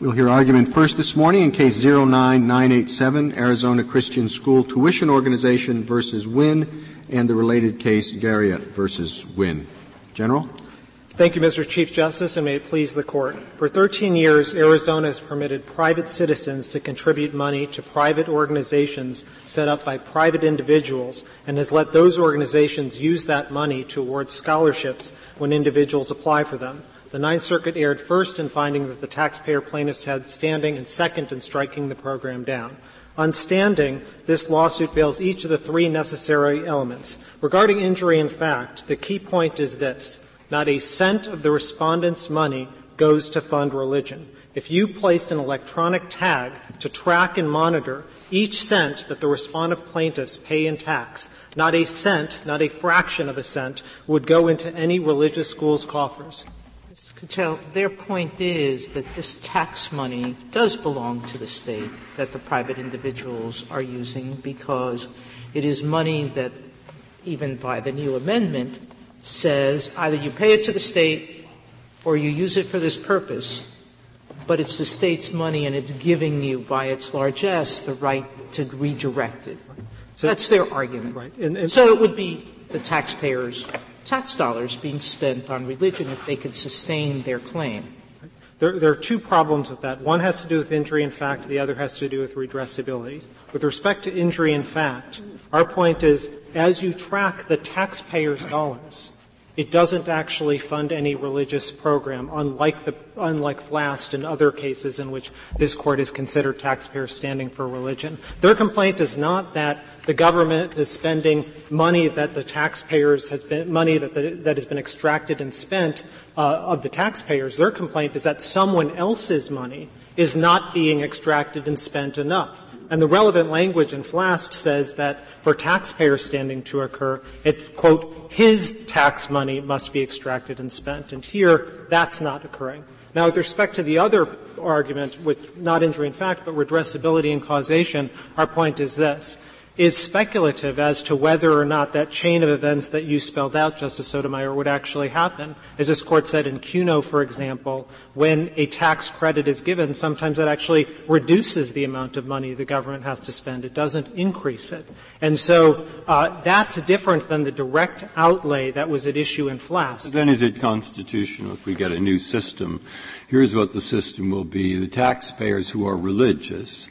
We'll hear argument first this morning in Case 09987, Arizona Christian School Tuition Organization versus Winn, and the related case, Garriott versus Winn. General? Thank you, Mr. Chief Justice, and may it please the Court. For 13 years, Arizona has permitted private citizens to contribute money to private organizations set up by private individuals and has let those organizations use that money to award scholarships when individuals apply for them. The Ninth Circuit erred first in finding that the taxpayer plaintiffs had standing and second in striking the program down. On standing, this lawsuit fails each of the three necessary elements. Regarding injury in fact, the key point is this. Not a cent of the respondent's money goes to fund religion. If you placed an electronic tag to track and monitor each cent that the respondent plaintiffs pay in tax, not a cent, not a fraction of a cent, would go into any religious school's coffers. Ms. Their point is that this tax money does belong to the state that the private individuals are using because it is money that, even by the new amendment, says either you pay it to the state or you use it for this purpose, but it's the state's money and it's giving you, by its largesse, the right to redirect it. So that's their argument. Right. And, and so it would be the taxpayers' tax dollars being spent on religion if they could sustain their claim. There, there, are two problems with that. One has to do with injury in fact, the other has to do with redressability. With respect to injury in fact, our point is as you track the taxpayers' dollars, it doesn't actually fund any religious program, unlike, the, unlike FLAST and other cases in which this court has considered taxpayers standing for religion. Their complaint is not that the government is spending money that the taxpayers has been money that, the, that has been extracted and spent uh, of the taxpayers. Their complaint is that someone else's money is not being extracted and spent enough. And the relevant language in FLAST says that for taxpayer standing to occur, it, quote, his tax money must be extracted and spent. And here, that's not occurring. Now, with respect to the other argument, which not injury in fact, but redressability and causation, our point is this is speculative as to whether or not that chain of events that you spelled out, Justice Sotomayor, would actually happen. As this court said in Cuno, for example, when a tax credit is given, sometimes that actually reduces the amount of money the government has to spend. It doesn't increase it. And so uh, that's different than the direct outlay that was at issue in FLAST. Then is it constitutional if we get a new system? Here's what the system will be. The taxpayers who are religious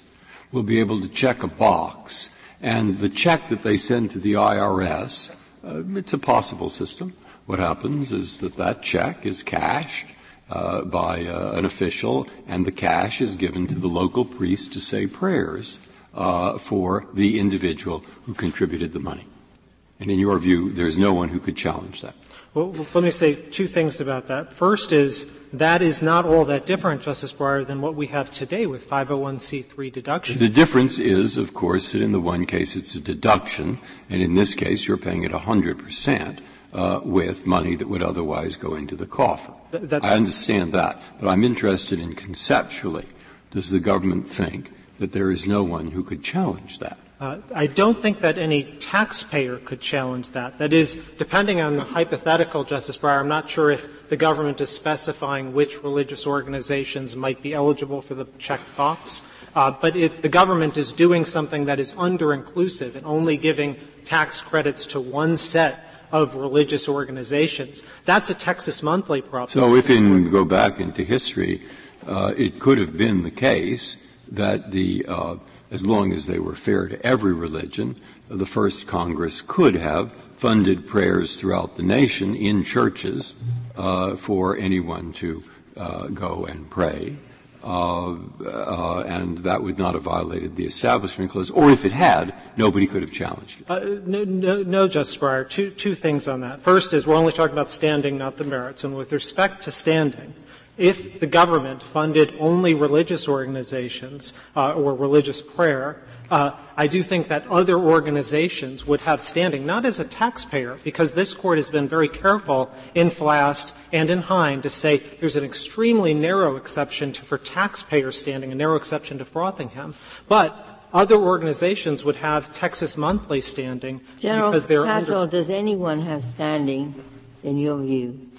will be able to check a box and the check that they send to the IRS, uh, it's a possible system. What happens is that that check is cashed uh, by uh, an official, and the cash is given to the local priest to say prayers for the individual who contributed the money. And in your view, there's no one who could challenge that. Well, let me say two things about that. First is that is not all that different, Justice Breyer, than what we have today with 501c3 deductions. The difference is, of course, that in the one case it's a deduction, and in this case you're paying it 100 percent. Uh, with money that would otherwise go into the coffer. Th- I understand that, but I'm interested in conceptually, does the government think that there is no one who could challenge that? Uh, I don't think that any taxpayer could challenge that. That is, depending on the hypothetical, Justice Breyer, I'm not sure if the government is specifying which religious organizations might be eligible for the checked box. Uh, but if the government is doing something that is under-inclusive and only giving tax credits to one set of religious organizations, that's a Texas Monthly problem. So if in go back into history, uh, it could have been the case that the as long as they were fair to every religion, the first Congress could have funded prayers throughout the nation in churches uh, for anyone to uh, go and pray. Uh, uh and that would not have violated the Establishment Clause. Or if it had, nobody could have challenged it. Uh, no, no, no, Justice Breyer. Two, two things on that. First is we're only talking about standing, not the merits. And with respect to standing, if the government funded only religious organizations uh, or religious prayer, uh, I do think that other organizations would have standing, not as a taxpayer, because this court has been very careful in FLAST and in Hein to say there's an extremely narrow exception to, for taxpayer standing, a narrow exception to Frothingham, but other organizations would have Texas Monthly standing General because they're Patrol, under. does anyone have standing, in your view,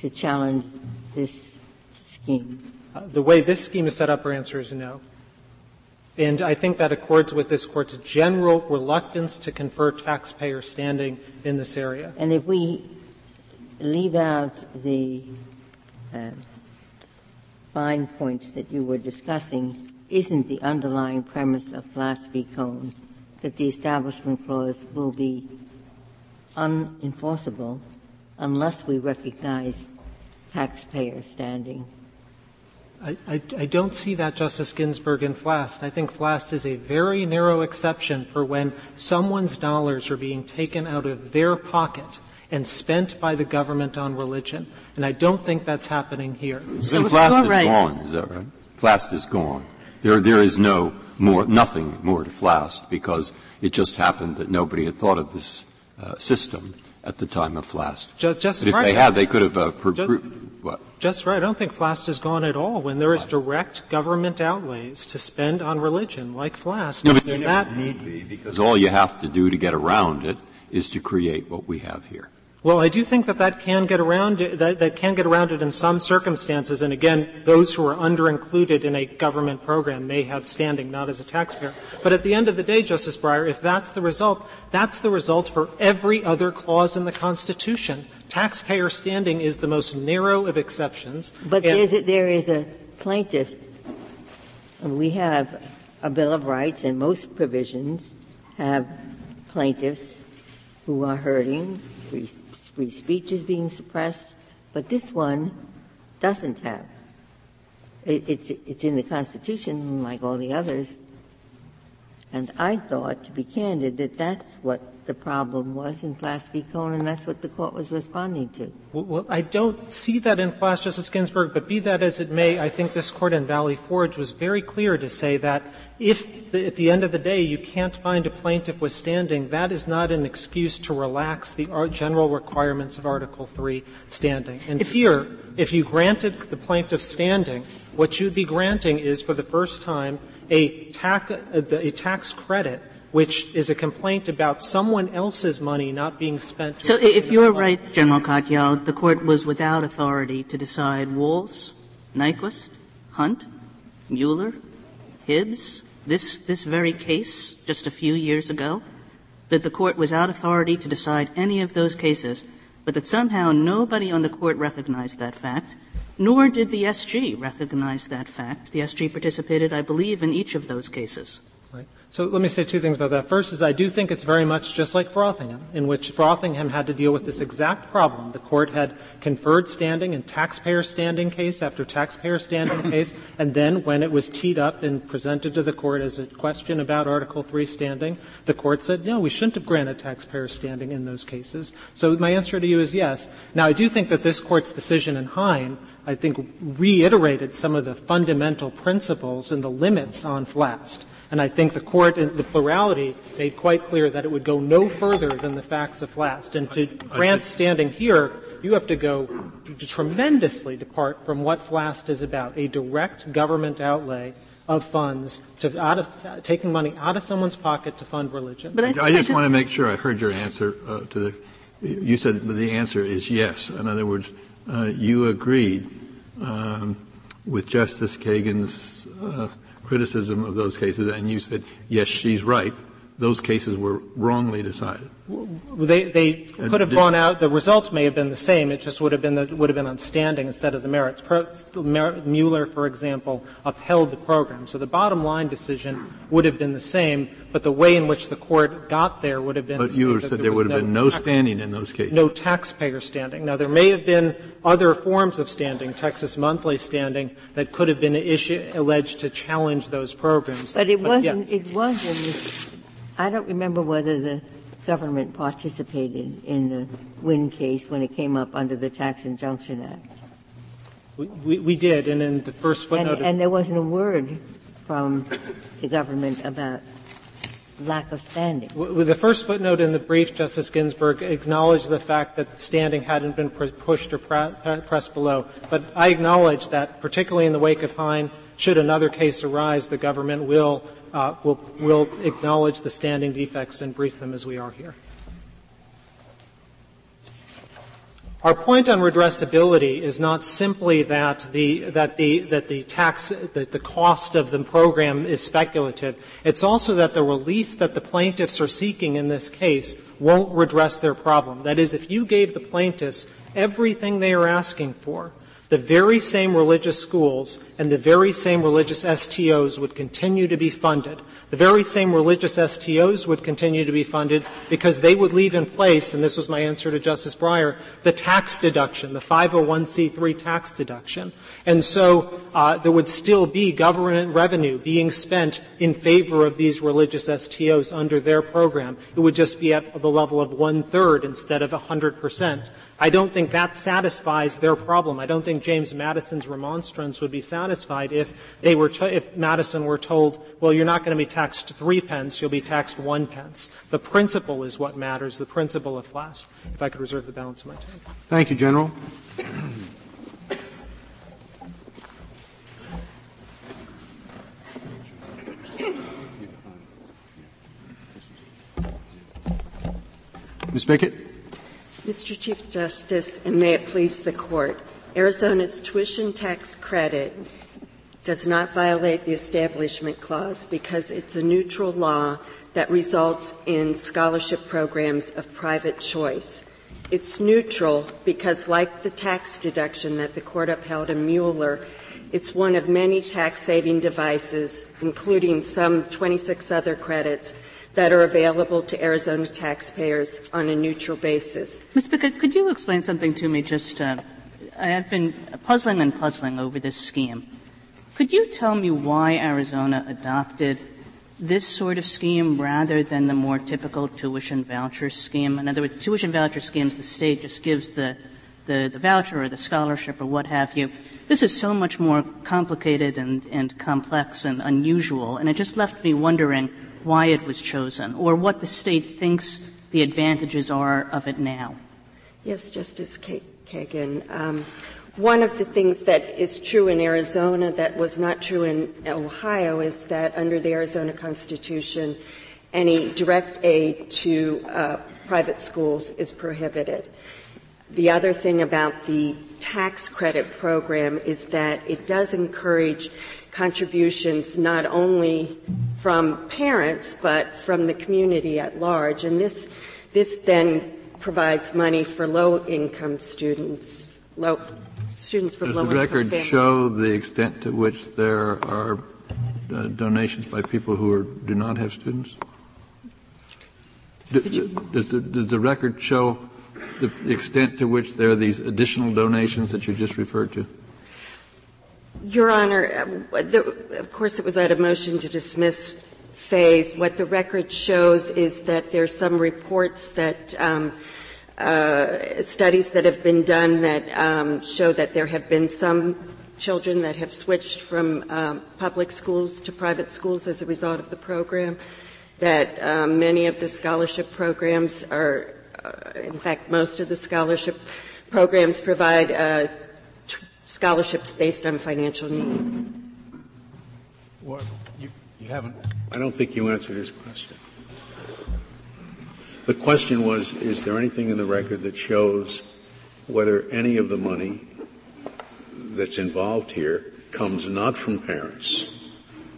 to challenge this scheme? The way this scheme is set up, our answer is no. And I think that accords with this Court's general reluctance to confer taxpayer standing in this area. And if we leave out the uh, fine points that you were discussing, isn't the underlying premise of Flast v. Cohen that the Establishment Clause will be unenforceable unless we recognize taxpayer standing? I, I, I, don't see that, Justice Ginsburg, in FLAST. I think FLAST is a very narrow exception for when someone's dollars are being taken out of their pocket and spent by the government on religion. And I don't think that's happening here. So then FLAST is right. gone, is that right? FLAST is gone. There, there is no more, nothing more to FLAST because it just happened that nobody had thought of this uh, system at the time of FLAST. Just, just if right. they had, they could have uh, per- just, what? Just right. I don't think FLAST is gone at all. When there is direct government outlays to spend on religion, like FLAST, no, but there that need be because all you have to do to get around it is to create what we have here. Well, I do think that that can get around it, that, that can get around it in some circumstances. And again, those who are under-included in a government program may have standing, not as a taxpayer. But at the end of the day, Justice Breyer, if that's the result, that's the result for every other clause in the Constitution. Taxpayer standing is the most narrow of exceptions. But a, there is a plaintiff. We have a Bill of Rights, and most provisions have plaintiffs who are hurting, free free speech is being suppressed, but this one doesn't have. It, it's, it's in the Constitution like all the others. And I thought, to be candid, that that's what the problem was in Flast v. Cohen, and that's what the court was responding to. Well, well, I don't see that in Flast, Justice Ginsburg, but be that as it may, I think this court in Valley Forge was very clear to say that if at the end of the day you can't find a plaintiff withstanding, that is not an excuse to relax the uh, general requirements of Article 3 standing. And if here, if you granted the plaintiff standing, what you'd be granting is for the first time a tax, a tax credit which is a complaint about someone else's money not being spent. So if you're right, General Katyal, the court was without authority to decide Walz, Nyquist, Hunt, Mueller, Hibbs, this, this very case just a few years ago, that the court was without authority to decide any of those cases, but that somehow nobody on the court recognized that fact, nor did the SG recognize that fact. The SG participated, I believe, in each of those cases. So let me say two things about that. First is I do think it's very much just like Frothingham, in which Frothingham had to deal with this exact problem. The court had conferred standing in taxpayer standing case after taxpayer standing case, and then when it was teed up and presented to the court as a question about Article 3 standing, the court said, no, we shouldn't have granted taxpayer standing in those cases. So my answer to you is yes. Now I do think that this court's decision in Hein I think reiterated some of the fundamental principles and the limits on FLAST. And I think the court, in the plurality, made quite clear that it would go no further than the facts of FLAST. And to grant standing here, you have to go tremendously depart from what FLAST is about, a direct government outlay of funds to out of, taking money out of someone's pocket to fund religion. But I, I just want to make sure I heard your answer uh, to the. You said the answer is yes. In other words, uh, you agreed um, with Justice Kagan's uh, criticism of those cases, and you said, yes, she's right. Those cases were wrongly decided. They, they could have gone out. The results may have been the same. It just would have been the, would have been on standing instead of the merits. Pro, Mueller, for example, upheld the program. So the bottom line decision would have been the same, but the way in which the court got there would have been. But you said there, there would have no been no standing in those cases. No taxpayer standing. Now there may have been other forms of standing, Texas monthly standing, that could have been issue, alleged to challenge those programs. But it but wasn't. Yes. It wasn't. I don't remember whether the government participated in the Winn case when it came up under the Tax Injunction Act. We, we, did, and in the first footnote. And, and there wasn't a word from the government about lack of standing. With the first footnote in the brief, Justice Ginsburg acknowledged the fact that standing hadn't been pushed or pressed below. But I acknowledge that, particularly in the wake of Hein, should another case arise, the government will uh, will acknowledge the standing defects and brief them as we are here. Our point on redressability is not simply that the, that the, that the tax, that the cost of the program is speculative. It's also that the relief that the plaintiffs are seeking in this case won't redress their problem. That is, if you gave the plaintiffs everything they are asking for, the very same religious schools and the very same religious STOs would continue to be funded. The very same religious STOs would continue to be funded because they would leave in place, and this was my answer to Justice Breyer, the tax deduction, the 501c3 tax deduction. And so uh, there would still be government revenue being spent in favor of these religious STOs under their program. It would just be at the level of one third instead of 100 percent. I don't think that satisfies their problem. I don't think James Madison's remonstrance would be satisfied if they were if Madison were told, well, you're not going to be taxed three pence, you'll be taxed one pence. The principle is what matters, the principle of FLAST. If I could reserve the balance of my time. Thank you, General. Ms. Bickett. Mr. Chief Justice, and may it please the Court, Arizona's tuition tax credit does not violate the Establishment Clause because it's a neutral law that results in scholarship programs of private choice. It's neutral because, like the tax deduction that the Court upheld in Mueller, it's one of many tax saving devices, including some 26 other credits, that are available to Arizona taxpayers on a neutral basis. Ms. Bickett, could you explain something to me? Just, uh, I have been puzzling and puzzling over this scheme. Could you tell me why Arizona adopted this sort of scheme rather than the more typical tuition voucher scheme? In other words, tuition voucher schemes, the state just gives the, the, the voucher or the scholarship or what have you. This is so much more complicated and, and complex and unusual, and it just left me wondering why it was chosen or what the state thinks the advantages are of it now. Yes, Justice Kagan. Um, one of the things that is true in Arizona that was not true in Ohio is that under the Arizona Constitution, any direct aid to uh, private schools is prohibited. The other thing about the tax credit program is that it does encourage contributions not only from parents but from the community at large. And this, this then provides money for low income students, low, students from Does low the record families. show the extent to which there are uh, donations by people who are, do not have students? does, the, does the record show the extent to which there are these additional donations that you just referred to? Your Honor, of course it was at a motion to dismiss phase. What the record shows is that there's some reports that um, uh, studies that have been done that um, show that there have been some children that have switched from um, public schools to private schools as a result of the program. That many of the scholarship programs are uh, in fact, most of the scholarship programs provide uh, scholarships based on financial need. Well, you, you haven't. I don't think you answered his question. The question was Is there anything in the record that shows whether any of the money that's involved here comes not from parents,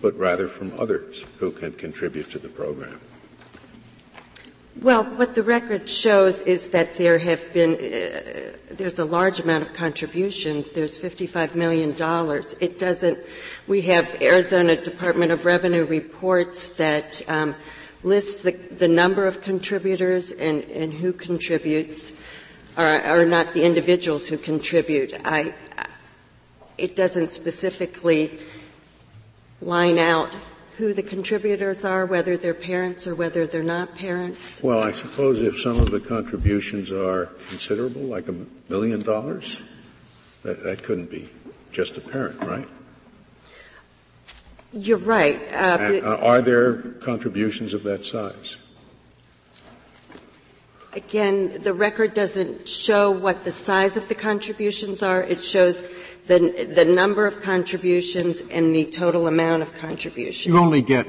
but rather from others who can contribute to the program? Well, what the record shows is that there have been, uh, there's a large amount of contributions. There's $55 million. It doesn't, we have Arizona Department of Revenue reports that um, list the, the, number of contributors and, and who contributes, are, are, not the individuals who contribute. I, it doesn't specifically line out who the contributors are, whether they're parents or whether they're not parents? Well, I suppose if some of the contributions are considerable, like a million dollars, that, that couldn't be just a parent, right? You're right. Uh, and, uh, are there contributions of that size? Again, the record doesn't show what the size of the contributions are. It shows the, the number of contributions and the total amount of contributions. You only get,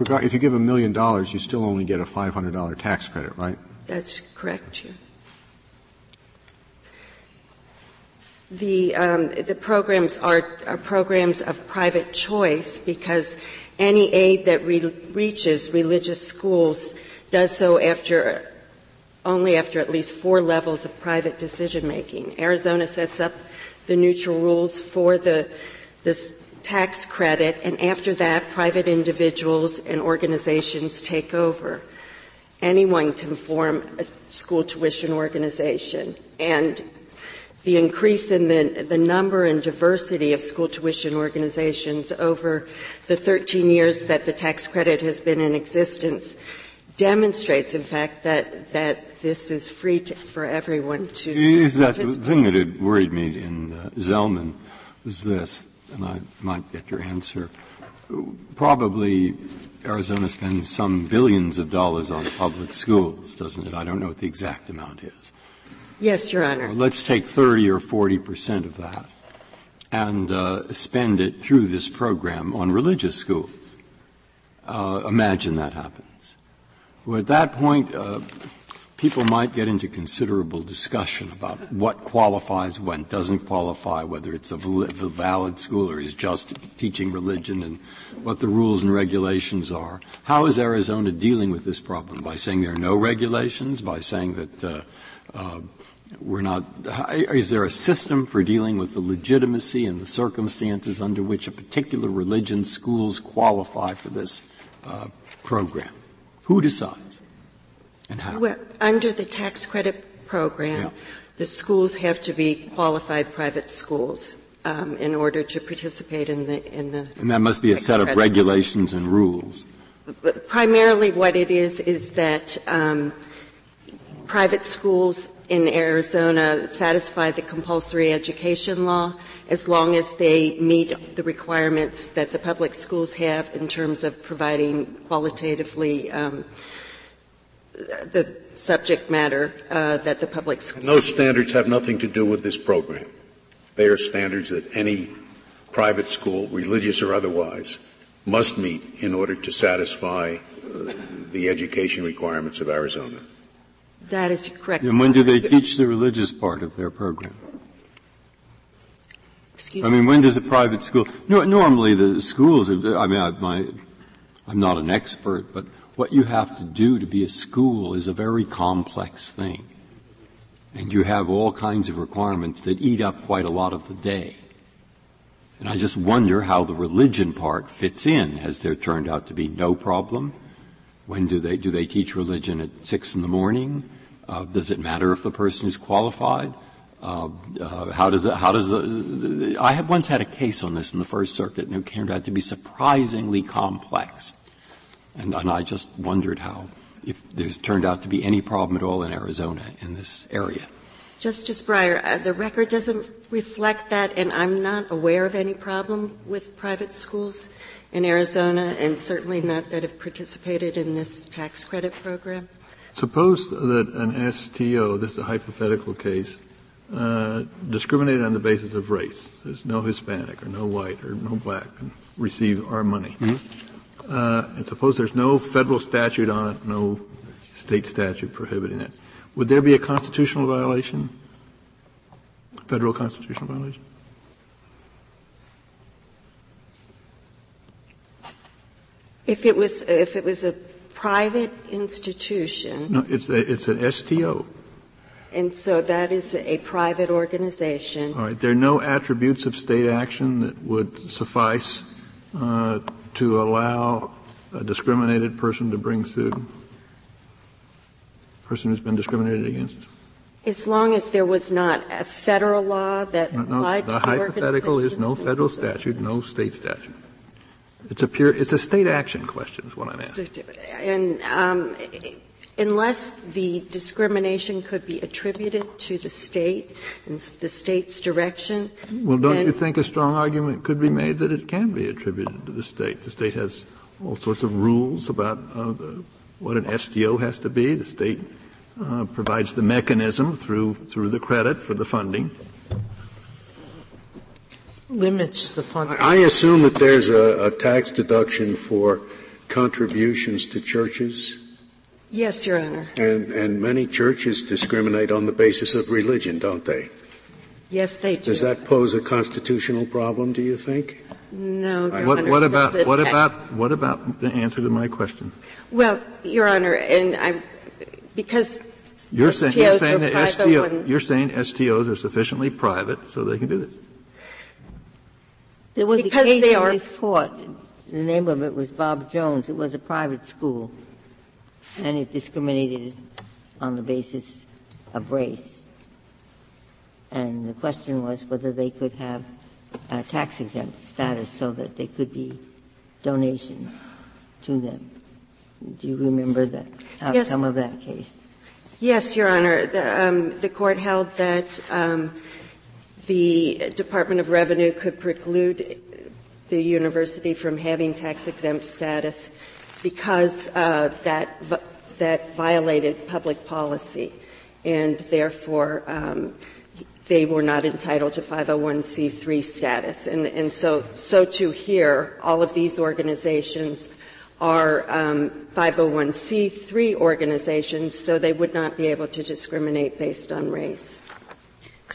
if you give a million dollars, you still only get a $500 tax credit, right? That's correct, The, um, the programs are, are, programs of private choice because any aid that re- reaches religious schools does so after only after at least four levels of private decision making. Arizona sets up the neutral rules for the this tax credit, and after that, private individuals and organizations take over. Anyone can form a school tuition organization, and the increase in the, the number and diversity of school tuition organizations over the 13 years that the tax credit has been in existence demonstrates, in fact, that, that this is free to, for everyone to. Is that the thing that had worried me in uh, Zelman was this, and I might get your answer. Probably Arizona spends some billions of dollars on public schools, doesn't it? I don't know what the exact amount is. Yes, Your Honor. Let's take 30 or 40 percent of that and uh, spend it through this program on religious schools. Uh, imagine that happens. Well, at that point, uh, people might get into considerable discussion about what qualifies, when doesn't qualify, whether it's a valid school or is just teaching religion, and what the rules and regulations are. How is Arizona dealing with this problem? By saying there are no regulations? By saying that uh, uh, we're not, is there a system for dealing with the legitimacy and the circumstances under which a particular religion schools qualify for this uh, program? Who decides? And how? Well, under the tax credit program, yeah. the schools have to be qualified private schools um, in order to participate in the in the. And that must be a set of regulations and rules. But primarily, what it is is that um, private schools in Arizona satisfy the compulsory education law as long as they meet the requirements that the public schools have in terms of providing qualitatively um, the subject matter uh, that the public schools. those standards have nothing to do with this program. They are standards that any private school, religious or otherwise, must meet in order to satisfy uh, the education requirements of Arizona. That is correct. And when do they teach the religious part of their program? Excuse me. I mean, when does a private school? No, normally the schools. Are, I mean, I, my, I'm not an expert, but what you have to do to be a school is a very complex thing, and you have all kinds of requirements that eat up quite a lot of the day. And I just wonder how the religion part fits in. Has there turned out to be no problem? When do they do they teach religion at six in the morning? Uh, does it matter if the person is qualified? Uh, uh, how does it, how does the, I have once had a case on this in the First Circuit, and it turned out to be surprisingly complex, and, and I just wondered how if there's turned out to be any problem at all in Arizona in this area. Justice Breyer, the record doesn't reflect that, and I'm not aware of any problem with private schools in Arizona, and certainly not that have participated in this tax credit program. Suppose that an STO, this is a hypothetical case, uh, discriminated on the basis of race. There's no Hispanic or no white or no black can receive our money. Mm-hmm. Uh, and suppose there's no federal statute on it, no state statute prohibiting it. Would there be a constitutional violation? Federal constitutional violation? If it was, if it was a private institution. No, it's, a, it's an STO. And so that is a private organization. All right. There are no attributes of state action that would suffice uh, to allow a discriminated person to bring suit? Person who's been discriminated against? As long as there was not a federal law that no, no, applied the to the hypothetical is no federal statute, no state statute. It's a pure, it's a state action question is what I'm asking. And um, unless the discrimination could be attributed to the state and the state's direction. Well, don't you think a strong argument could be made that it can be attributed to the state? The state has all sorts of rules about uh, the, what an STO has to be. The state uh, provides the mechanism through through the credit for the funding limits the fund. I assume that there's a, a tax deduction for contributions to churches. Yes, Your Honor. And, and many churches discriminate on the basis of religion, don't they? Yes, they do. Does that pose a constitutional problem, do you think? No, Your What, Honor. what about, doesn't. what about, what about the answer to my question? Well, Your Honor, and I, because You're saying, you're saying that STO, you're saying STOs are sufficiently private so they can do this? There was Because a case they in this court, the name of it was Bob Jones. It was a private school, and it discriminated on the basis of race. And the question was whether they could have a tax exempt status so that they could be donations to them. Do you remember the Yes. outcome of that case? Yes, Your Honor. The, um, the court held that um, the Department of Revenue could preclude the university from having tax exempt status because uh, that that violated public policy, and therefore um, they were not entitled to 501c3 status. And, and so, so too here, all of these organizations are um, 501c3 organizations, so they would not be able to discriminate based on race.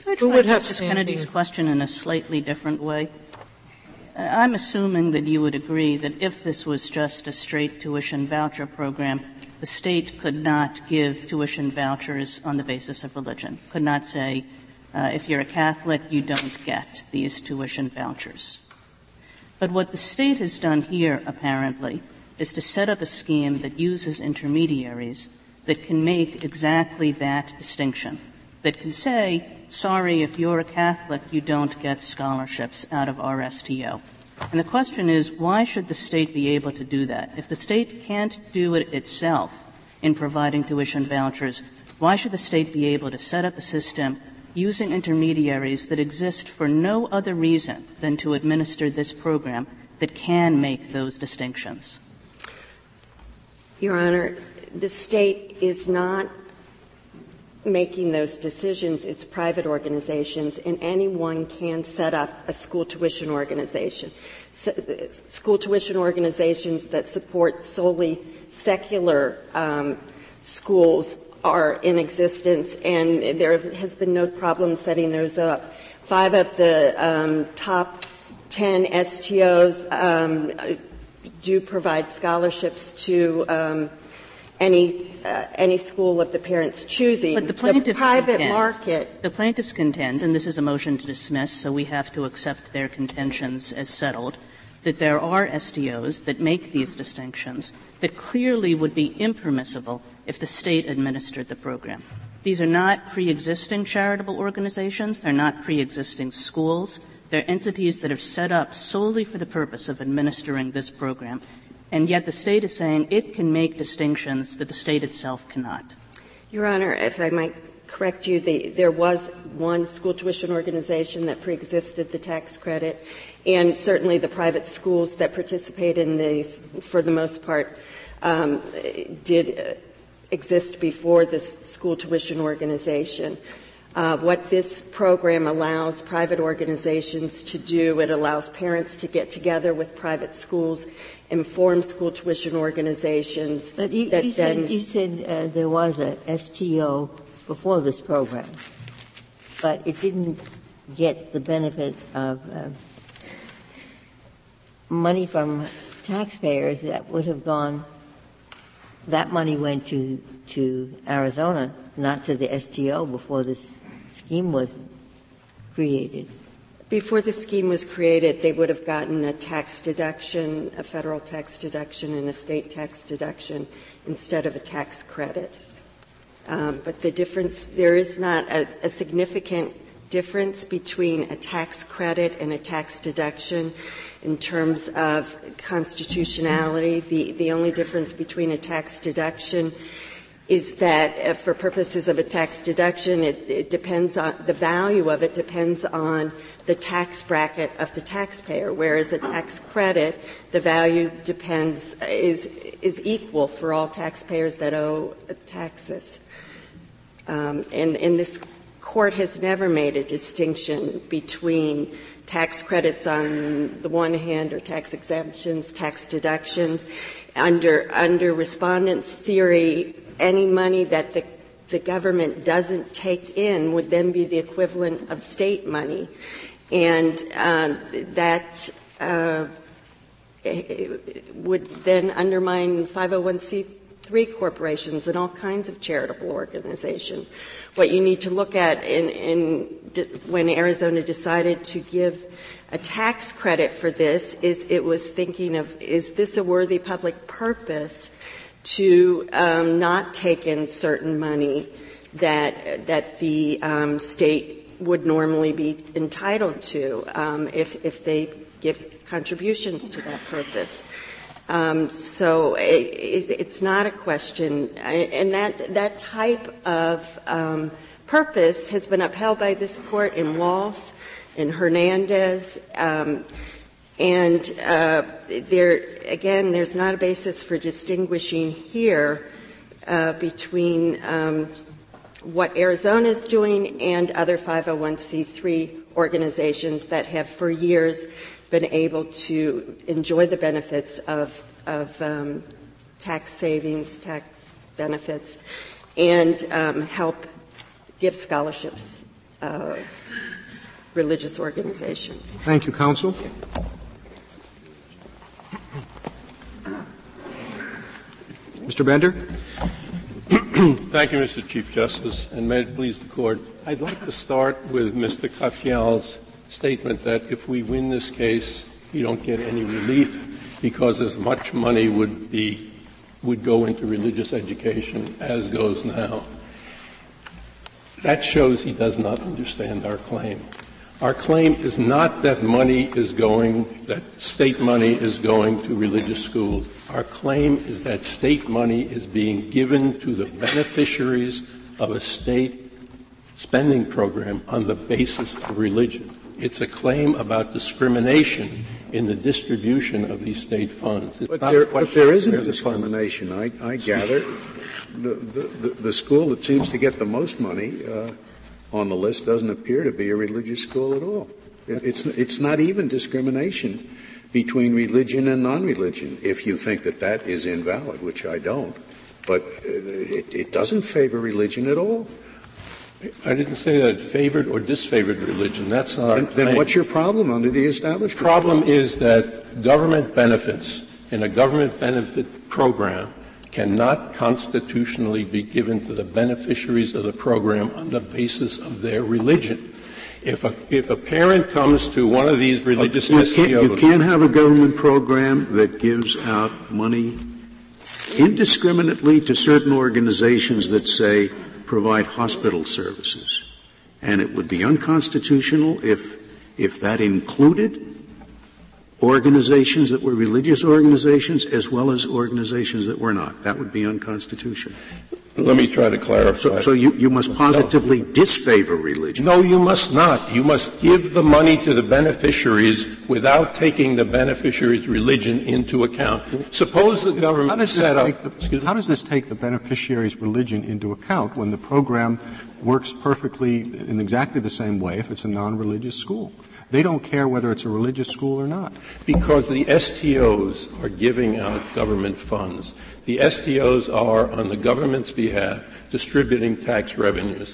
Could I Who would have Justice? Kennedy's question in a slightly different way? I'm assuming that you would agree that if this was just a straight tuition voucher program, the state could not give tuition vouchers on the basis of religion, could not say, uh, if you're a Catholic, you don't get these tuition vouchers. But what the state has done here, apparently, is to set up a scheme that uses intermediaries that can make exactly that distinction, that can say, sorry, if you're a Catholic, you don't get scholarships out of RSTO. And the question is, why should the state be able to do that? If the state can't do it itself in providing tuition vouchers, why should the state be able to set up a system using intermediaries that exist for no other reason than to administer this program that can make those distinctions? Your Honor, the state is not making those decisions. It's private organizations, and anyone can set up a school tuition organization. S- school tuition organizations that support solely secular um, schools are in existence, and there has been no problem setting those up. Five of the um, top 10 STOs um, do provide scholarships to um, any uh, any school of the parents choosing. But the plaintiffs private contend- market. The plaintiffs contend, and this is a motion to dismiss, so we have to accept their contentions as settled, that there are STOs that make these distinctions that clearly would be impermissible if the state administered the program. These are not pre-existing charitable organizations. They're not pre-existing schools. They're entities that are set up solely for the purpose of administering this program. And yet the state is saying it can make distinctions that the state itself cannot. Your Honor, if I might correct you, the, there was one school tuition organization that preexisted the tax credit, and certainly the private schools that participate in these, for the most part, um, did exist before this school tuition organization. Uh, what this program allows private organizations to do, it allows parents to get together with private schools and form school tuition organizations But you, that you said, you said uh, there was a STO before this program, but it didn't get the benefit of uh, money from taxpayers that would have gone. That money went to to Arizona, not to the STO before this scheme was created. Before the scheme was created, they would have gotten a tax deduction, a federal tax deduction, and a state tax deduction instead of a tax credit. Um, but the difference, there is not a, a significant difference between a tax credit and a tax deduction in terms of constitutionality. The, the only difference between a tax deduction is that uh, for purposes of a tax deduction, it, it depends on, the value of it depends on the tax bracket of the taxpayer, whereas a tax credit, the value depends, is, is equal for all taxpayers that owe taxes. Um, and, and this court has never made a distinction between tax credits on the one hand or tax exemptions, tax deductions. Under, under respondents' theory, any money that the the government doesn't take in would then be the equivalent of state money. And uh, that uh, would then undermine 501c3 corporations and all kinds of charitable organizations. What you need to look at in, in when Arizona decided to give a tax credit for this is it was thinking of is this a worthy public purpose to um, not take in certain money that that the um, state would normally be entitled to um, if if they give contributions to that purpose. Um, so it, it, it's not a question, and that that type of um, purpose has been upheld by this court in Walz, in Hernandez, um, and uh, there again, there's not a basis for distinguishing here uh, between um, what Arizona is doing and other 501c3 organizations that have for years been able to enjoy the benefits of, of um, tax savings, tax benefits, and um, help give scholarships uh, religious organizations. Thank you, counsel. Mr. Bender. Thank you, Mr. Chief Justice, and may it please the Court. I'd like to start with Mr. Katyal's statement that if we win this case, you don't get any relief because as much money would be would go into religious education as goes now. That shows he does not understand our claim. Our claim is not that money is going, that state money is going to religious schools. Our claim is that state money is being given to the beneficiaries of a state spending program on the basis of religion. It's a claim about discrimination in the distribution of these state funds. It's but, there, but there isn't a discrimination. I, I gather the, the, the, school that seems to get the most money uh, on the list doesn't appear to be a religious school at all. It, it's, it's not even discrimination between religion and non-religion, if you think that that is invalid, which I don't. But uh, it, it doesn't favor religion at all. I didn't say that it favored or disfavored religion. That's not then, then what's your problem under the established problem is that government benefits in a government benefit program cannot constitutionally be given to the beneficiaries of the program on the basis of their religion. If a, if a parent comes to one of these religious you can't, you can't have a government program that gives out money indiscriminately to certain organizations that say provide hospital services. And it would be unconstitutional if, if that included organizations that were religious organizations as well as organizations that were not. That would be unconstitutional. Let me try to clarify. So, so you, you must positively no. disfavor religion. No, you must not. You must give the money to the beneficiaries without taking the beneficiaries' religion into account. Suppose the government how does set up. The, how does this take the beneficiaries' religion into account when the program works perfectly in exactly the same way if it's a non-religious school? They don't care whether it's a religious school or not. Because the STOs are giving out government funds. The STOs are, on the government's behalf, distributing tax revenues.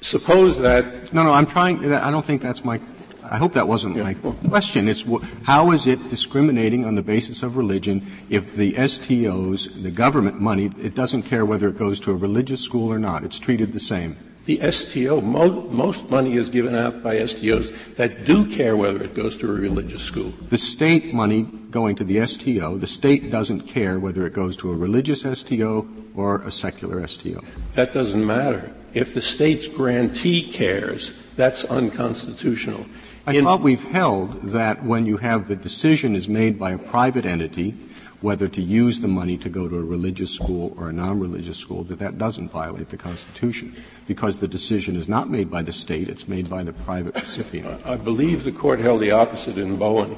Suppose that. No, no, I'm trying. I don't think that's my. I hope that wasn't yeah. my question. It's how is it discriminating on the basis of religion if the STOs, the government money, it doesn't care whether it goes to a religious school or not. It's treated the same. The STO, most money is given out by STOs that do care whether it goes to a religious school. The state money going to the STO, the state doesn't care whether it goes to a religious STO or a secular STO. That doesn't matter. If the state's grantee cares, that's unconstitutional. I In, thought we've held that when you have the decision is made by a private entity whether to use the money to go to a religious school or a non-religious school, that that doesn't violate the Constitution because the decision is not made by the state, it's made by the private recipient. I believe the court held the opposite in Bowen,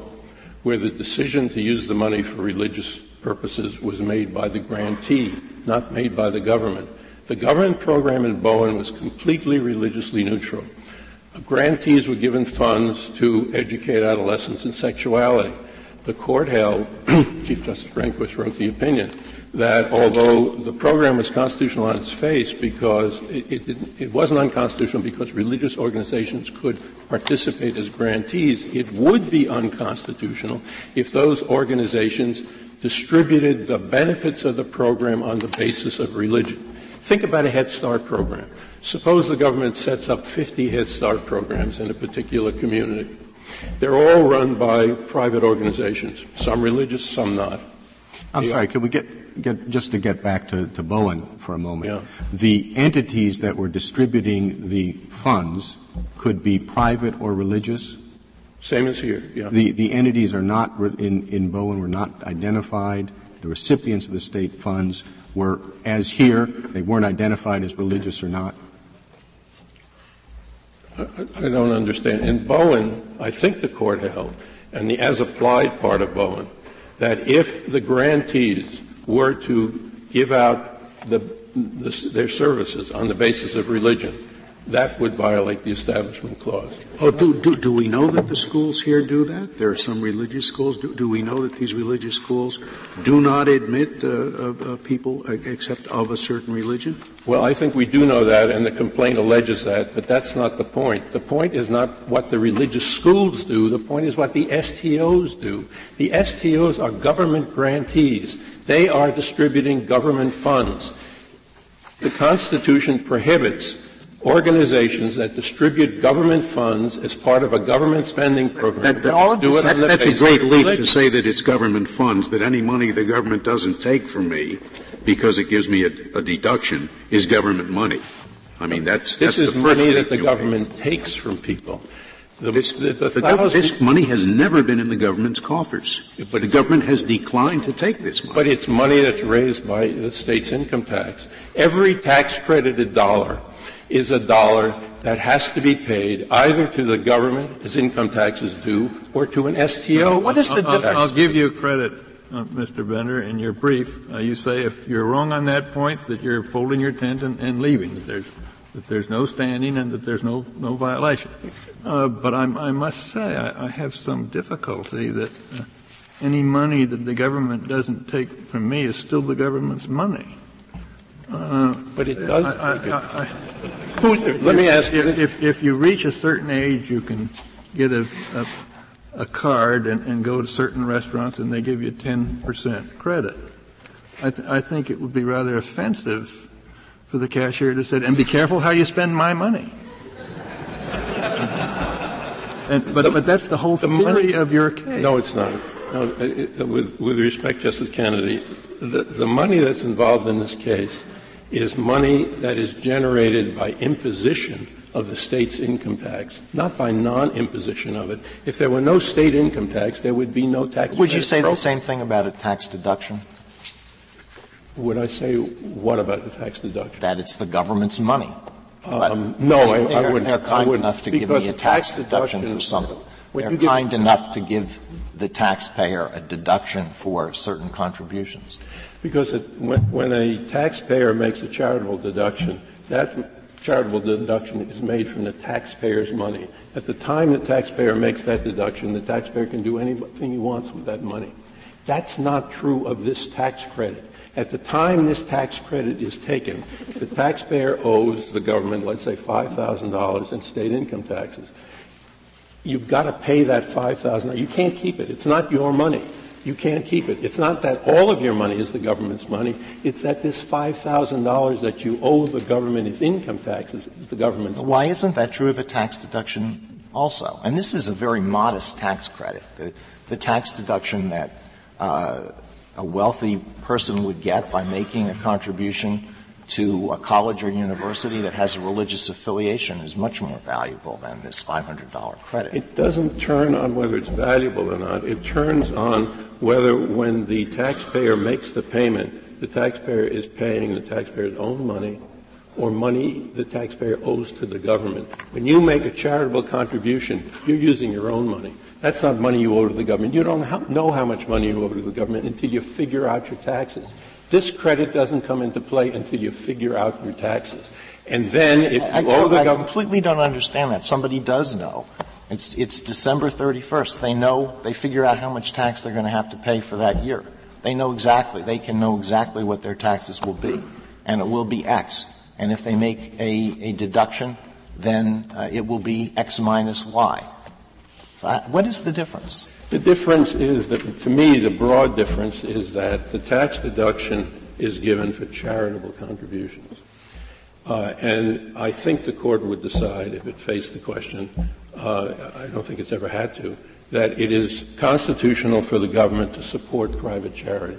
where the decision to use the money for religious purposes was made by the grantee, not made by the government. The government program in Bowen was completely religiously neutral. Grantees were given funds to educate adolescents in sexuality the court held, Chief Justice Rehnquist wrote the opinion, that although the program was constitutional on its face because it, it, it, wasn't unconstitutional because religious organizations could participate as grantees, it would be unconstitutional if those organizations distributed the benefits of the program on the basis of religion. Think about a Head Start program. Suppose the government sets up 50 Head Start programs in a particular community. They're all run by private organizations, some religious, some not. I'm sorry, could we get, get just to get back to, to Bowen for a moment? Yeah. The entities that were distributing the funds could be private or religious? Same as here, yeah. The, the entities are not, in, in Bowen, were not identified. The recipients of the state funds were, as here, they weren't identified as religious or not. I, don't understand. In Bowen, I think the court held, and the as applied part of Bowen, that if the grantees were to give out the, their services on the basis of religion, that would violate the Establishment Clause. Oh, do, do, do, we know that the schools here do that? There are some religious schools. Do, do we know that these religious schools do not admit uh, uh, people except of a certain religion? Well, I think we do know that, and the complaint alleges that, but that's not the point. The point is not what the religious schools do. The point is what the STOs do. The STOs are government grantees. They are distributing government funds. The Constitution prohibits organizations that distribute government funds as part of a government spending program. That, that, do that, that's a great leap to say that it's government funds, that any money the government doesn't take from me because it gives me a, a deduction is government money. I mean, that's, this that's is money that the government make. takes from people. The, this, the, the the this money has never been in the government's coffers, but the government has declined to take this money. But it's money that's raised by the state's income tax. Every tax credited dollar is a dollar that has to be paid either to the government, as income taxes due or to an STO. What is the difference? I'll, I'll give you credit, uh, Mr. Bender. In your brief, uh, you say if you're wrong on that point, that you're folding your tent and, and leaving. That there's that there's no standing and that there's no no violation. Uh, but I'm, i must say I, I, have some difficulty that uh, any money that the government doesn't take from me is still the government's money. Uh, but it does. I, I, who, let me ask you: if, if you reach a certain age, you can get a, a, a card and, and, go to certain restaurants, and they give you ten percent credit. I, th- I think it would be rather offensive for the cashier to say, "And be careful how you spend my money." and, but, but that's the whole the theory money, of your case. No, it's not. No, it, with, with respect, Justice Kennedy, the, the money that's involved in this case is money that is generated by imposition of the state's income tax, not by non-imposition of it. If there were no state income tax, there would be no tax. Would you say program. the same thing about a tax deduction? Would I say what about the tax deduction? That it's the government's money. Um, no, I, I wouldn't. They're kind enough to give me a tax, tax deduction for something. They're kind enough to give the taxpayer a deduction for certain contributions. Because it, when, when a taxpayer makes a charitable deduction, that charitable deduction is made from the taxpayer's money. At the time the taxpayer makes that deduction, the taxpayer can do anything he wants with that money. That's not true of this tax credit. At the time this tax credit is taken, the taxpayer owes the government, let's say, $5,000 in state income taxes. You've got to pay that 5,000. You can't keep it. It's not your money you can't keep it. It's not that all of your money is the government's money. It's that this $5,000 that you owe the government as income taxes is the government's money. Why isn't that true of a tax deduction also? And this is a very modest tax credit. The, tax deduction that uh, a wealthy person would get by making a contribution to a college or university that has a religious affiliation is much more valuable than this $500 credit. It doesn't turn on whether it's valuable or not. It turns on whether when the taxpayer makes the payment, the taxpayer is paying the taxpayer's own money or money the taxpayer owes to the government. When you make a charitable contribution, you're using your own money. That's not money you owe to the government. You don't know how much money you owe to the government until you figure out your taxes. This credit doesn't come into play until you figure out your taxes. And then if you owe the government. I completely don't understand that. Somebody does know. It's, it's December 31st. They know, they figure out how much tax they're going to have to pay for that year. They know exactly. They can know exactly what their taxes will be, and it will be X. And if they make a, a deduction, then uh, it will be X minus Y. So I, what is the difference? The difference is that, to me, the broad difference is that the tax deduction is given for charitable contributions. Uh, and I think the court would decide, if it faced the question, uh, I don't think it's ever had to, that it is constitutional for the government to support private charity.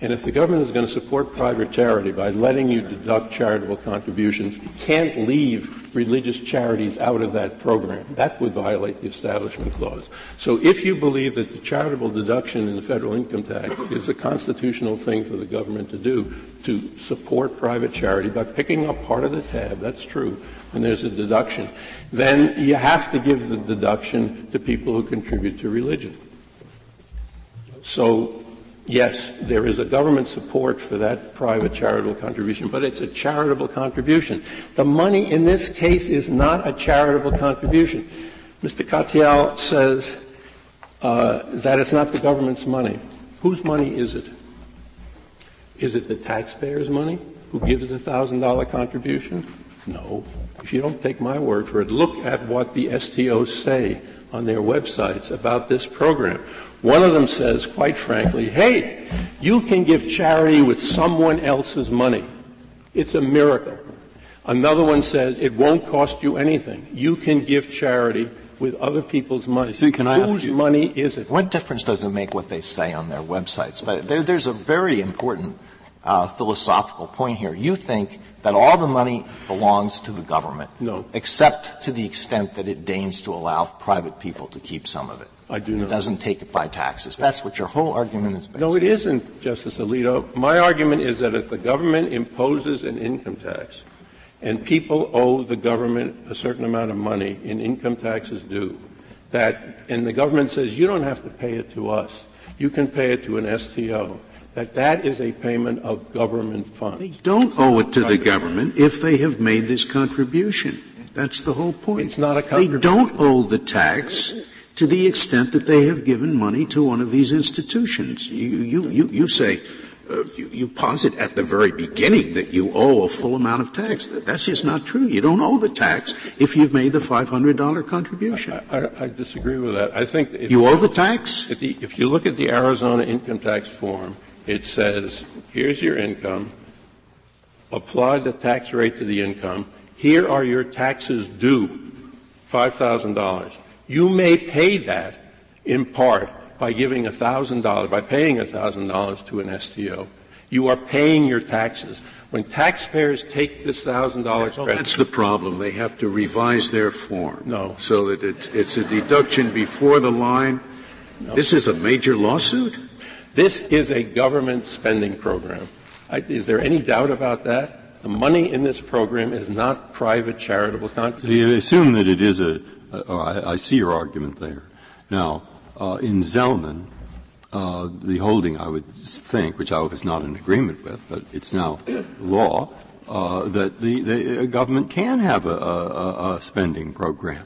And if the government is going to support private charity by letting you deduct charitable contributions, it can't leave religious charities out of that program. That would violate the Establishment Clause. So if you believe that the charitable deduction in the federal income tax is a constitutional thing for the government to do to support private charity by picking up part of the tab, that's true, and there's a deduction, then you have to give the deduction to people who contribute to religion. So yes, there is a government support for that private charitable contribution, but it's a charitable contribution. The money in this case is not a charitable contribution. Mr. Katyal says uh, that it's not the government's money. Whose money is it? Is it the taxpayer's money who gives thousand dollar contribution? No. If you don't take my word for it, look at what the STOs say on their websites about this program. One of them says, quite frankly, hey, you can give charity with someone else's money. It's a miracle. Another one says, it won't cost you anything. You can give charity with other people's money. See, can I Whose ask you, money is it? What difference does it make what they say on their websites? But there, there's a very important uh, philosophical point here. You think that all the money belongs to the government, no. except to the extent that it deigns to allow private people to keep some of it. I do not. It doesn't take it by taxes. That's what your whole argument is based No, it isn't, Justice Alito. My argument is that if the government imposes an income tax and people owe the government a certain amount of money in income taxes due, that, and the government says you don't have to pay it to us, you can pay it to an STO, that that is a payment of government funds. They don't owe it to the government if they have made this contribution. That's the whole point. It's not a contribution. They don't owe the tax to the extent that they have given money to one of these institutions. You, you, you, you say, uh, you, you, posit at the very beginning that you owe a full amount of tax. That's just not true. You don't owe the tax if you've made the $500 contribution. I, I, I disagree with that. I think you owe the tax. If, the, if you look at the Arizona income tax form, it says, here's your income, apply the tax rate to the income, here are your taxes due, $5,000. You may pay that in part by giving $1,000, by paying $1,000 to an STO. You are paying your taxes. When taxpayers take this thousand dollar credit, that's the problem. They have to revise their form. No, so that it, it's a deduction before the line. No. This is a major lawsuit. This is a government spending program. Is there any doubt about that? The money in this program is not private charitable contributions. So you assume that it is a oh, I, I, see your argument there. Now, uh, in Zelman, uh, the holding, I would think, which I was not in agreement with, but it's now law, uh, that the, the, government can have a, a, a spending program.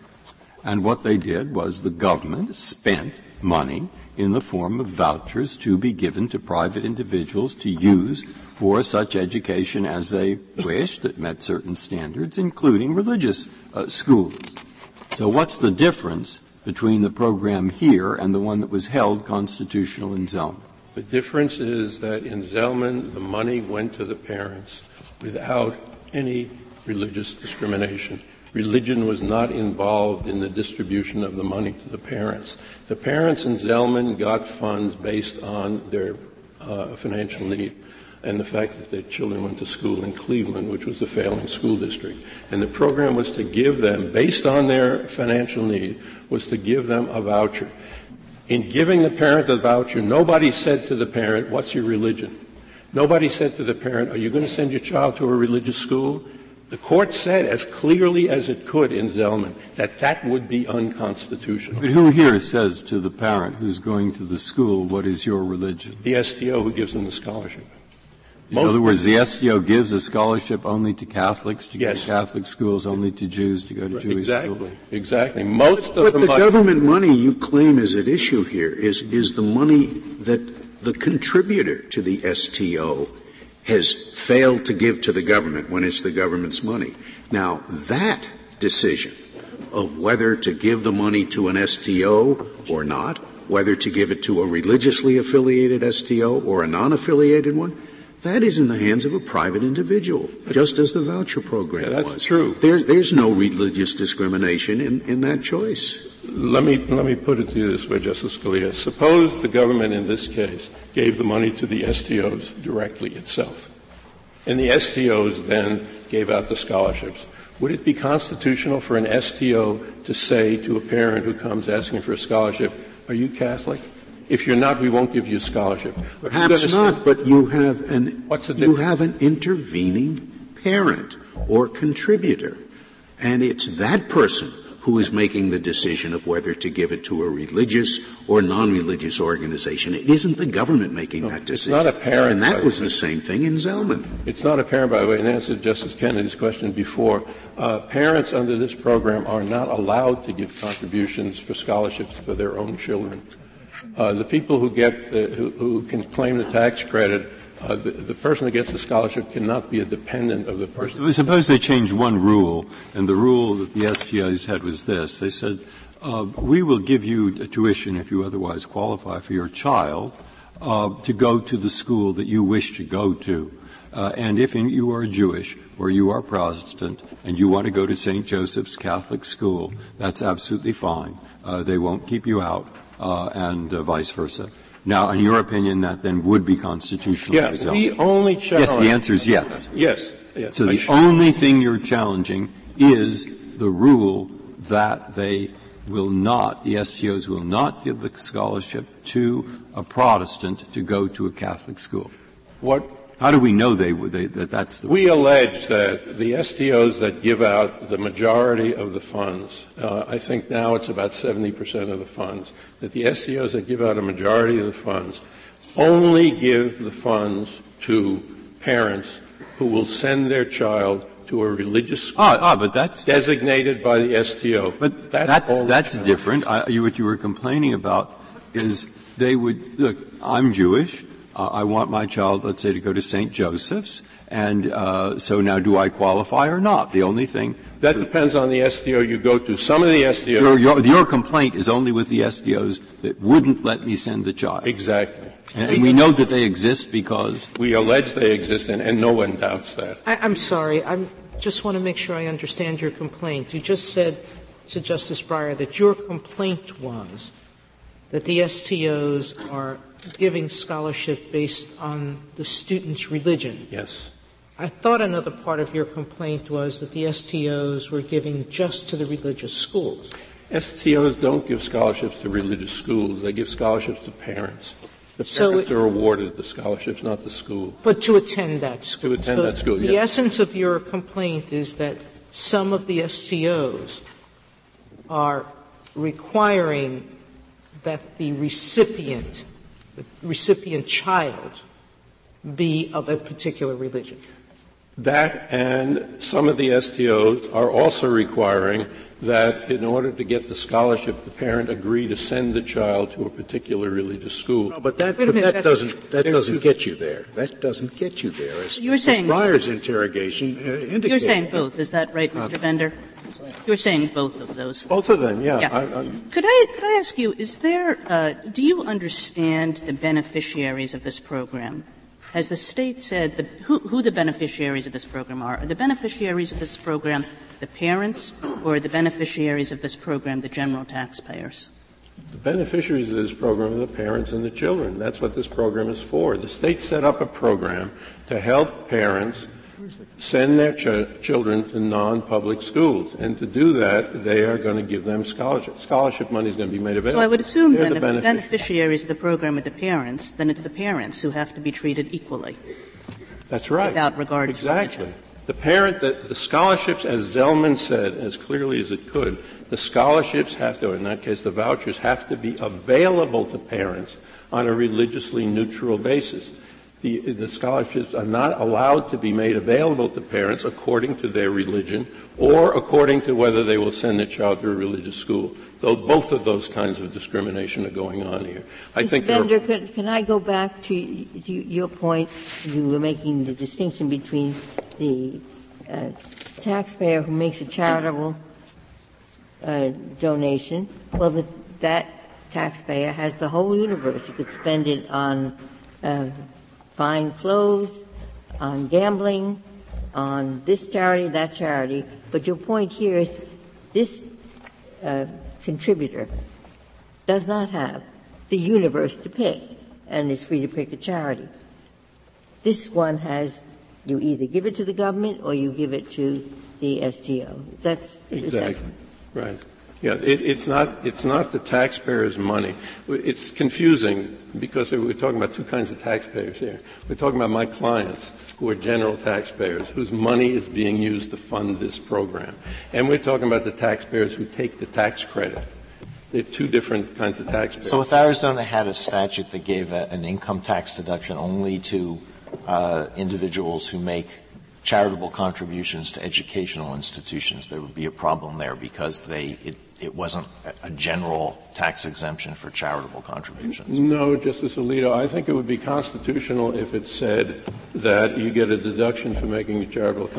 And what they did was the government spent money in the form of vouchers to be given to private individuals to use for such education as they wished that met certain standards, including religious uh, schools. So what's the difference between the program here and the one that was held constitutional in Zelman? The difference is that in Zelman, the money went to the parents without any religious discrimination. Religion was not involved in the distribution of the money to the parents. The parents in Zelman got funds based on their uh, financial need and the fact that their children went to school in Cleveland, which was a failing school district. And the program was to give them, based on their financial need, was to give them a voucher. In giving the parent a voucher, nobody said to the parent, what's your religion? Nobody said to the parent, are you going to send your child to a religious school? The court said as clearly as it could in Zelman that that would be unconstitutional. But who here says to the parent who's going to the school, what is your religion? The STO who gives them the scholarship. In other words, the STO gives a scholarship only to Catholics to yes. go to Catholic schools, only to Jews to go to Jewish exactly. schools. Exactly. Most but, of but the government money you claim is at issue here is is the money that the contributor to the STO has failed to give to the government when it's the government's money. Now, that decision of whether to give the money to an STO or not, whether to give it to a religiously affiliated STO or a non-affiliated one, that is in the hands of a private individual, just as the voucher program Yeah, that's was. true. There's, there's no religious discrimination in, in that choice. Let me, let me put it to you this way, Justice Scalia. Suppose the government in this case gave the money to the STOs directly itself, and the STOs then gave out the scholarships. Would it be constitutional for an STO to say to a parent who comes asking for a scholarship, are you Catholic? If you're not, we won't give you a scholarship. Perhaps not, but you have an What's the you have an intervening parent or contributor, and it's that person who is making the decision of whether to give it to a religious or non-religious organization. It isn't the government making that decision. it's not a parent, and that was the the same thing in Zelman. It's not apparent, by the way, in answer to Justice Kennedy's question before, uh, parents under this program are not allowed to give contributions for scholarships for their own children. Uh, the people who get the, who, who can claim the tax credit, uh, the, the person that gets the scholarship cannot be a dependent of the person. Suppose they changed one rule, and the rule that the STOs had was this. They said, uh, we will give you tuition if you otherwise qualify for your child uh, to go to the school that you wish to go to. Uh, and if in, you are Jewish or you are Protestant and you want to go to St. Joseph's Catholic School, that's absolutely fine. Uh, they won't keep you out, uh, and vice versa. Now, in your opinion, that then would be constitutional. Yeah, result. we only challenge. Yes, the answer is yes. Yes, yes. So I the should- only thing you're challenging is the rule that they will not, the STOs will not give the scholarship to a Protestant to go to a Catholic school. What How do we know they, they that that's the We allege that the STOs that give out the majority of the funds, uh, I think now it's about 70% of the funds, that the STOs that give out a majority of the funds only give the funds to parents who will send their child to a religious school Ah, ah, but that's designated by the STO. But That's that's, that's, different. I, you, what you were complaining about is they would, look, I'm Jewish. Uh, I want my child, let's say, to go to St. Joseph's. And uh, so now do I qualify or not? The only thing. That depends on the STO you go to. Some of the STOs. Your, your, your complaint is only with the STOs that wouldn't let me send the child. Exactly. And, and we know that they exist because We allege they exist, and, and no one doubts that. I, I'm sorry. I just want to make sure I understand your complaint. You just said to Justice Breyer that your complaint was that the STOs are giving scholarship based on the student's religion. Yes. I thought another part of your complaint was that the STOs were giving just to the religious schools. STOs don't give scholarships to religious schools. They give scholarships to parents. The So parents it- are awarded the scholarships, not the school. But to attend that school. To attend So that school, The essence of your complaint is that some of the STOs are requiring that the recipient, the recipient child, be of a particular religion. That and some of the STOs are also requiring that in order to get the scholarship, the parent agree to send the child to a particular religious school. No, but that, but minute, that doesn't, that doesn't get you there. That doesn't get you there. As You were Justice saying- Breyer's interrogation uh, indicated. You're saying both, is that right, Mr. Bender? You're saying both of those. Both of them, yeah. Yeah. I, I, Could I, could I ask you, is there, uh, do you understand the beneficiaries of this program? Has the state said the, who, who the beneficiaries of this program are? Are the beneficiaries of this program the parents, or are the beneficiaries of this program the general taxpayers? The beneficiaries of this program are the parents and the children. That's what this program is for. The state set up a program to help parents send their ch- children to non-public schools. And to do that, they are going to give them scholarship. Scholarship money is going to be made available. So I would assume They're then the if the beneficiaries. of the program are the parents, then it's the parents who have to be treated equally. That's right. without regard to Exactly. The parent, the, the scholarships, as Zelman said, as clearly as it could, the scholarships have to, in that case, the vouchers have to be available to parents on a religiously neutral basis. The, the scholarships are not allowed to be made available to parents according to their religion or according to whether they will send their child to a religious school. So both of those kinds of discrimination are going on here. I Mr. think Bender, can, can I go back to, to your point? You were making the distinction between the uh, taxpayer who makes a charitable uh, donation. Well, the, that taxpayer has the whole universe. He could spend it on uh, fine clothes, on gambling, on this charity, that charity. But your point here is this uh, contributor does not have the universe to pick and is free to pick a charity. This one has, you either give it to the government or you give it to the STO. That's Exactly. Right. Yeah, it, it's not, it's not the taxpayer's money. It's confusing because we're talking about two kinds of taxpayers here. We're talking about my clients who are general taxpayers whose money is being used to fund this program. And we're talking about the taxpayers who take the tax credit. They're two different kinds of taxpayers. So if Arizona had a statute that gave a, an income tax deduction only to uh, individuals who make charitable contributions to educational institutions, there would be a problem there because they it, it wasn't a general tax exemption for charitable contributions. No, Justice Alito. I think it would be constitutional if it said that you get a deduction for making a charitable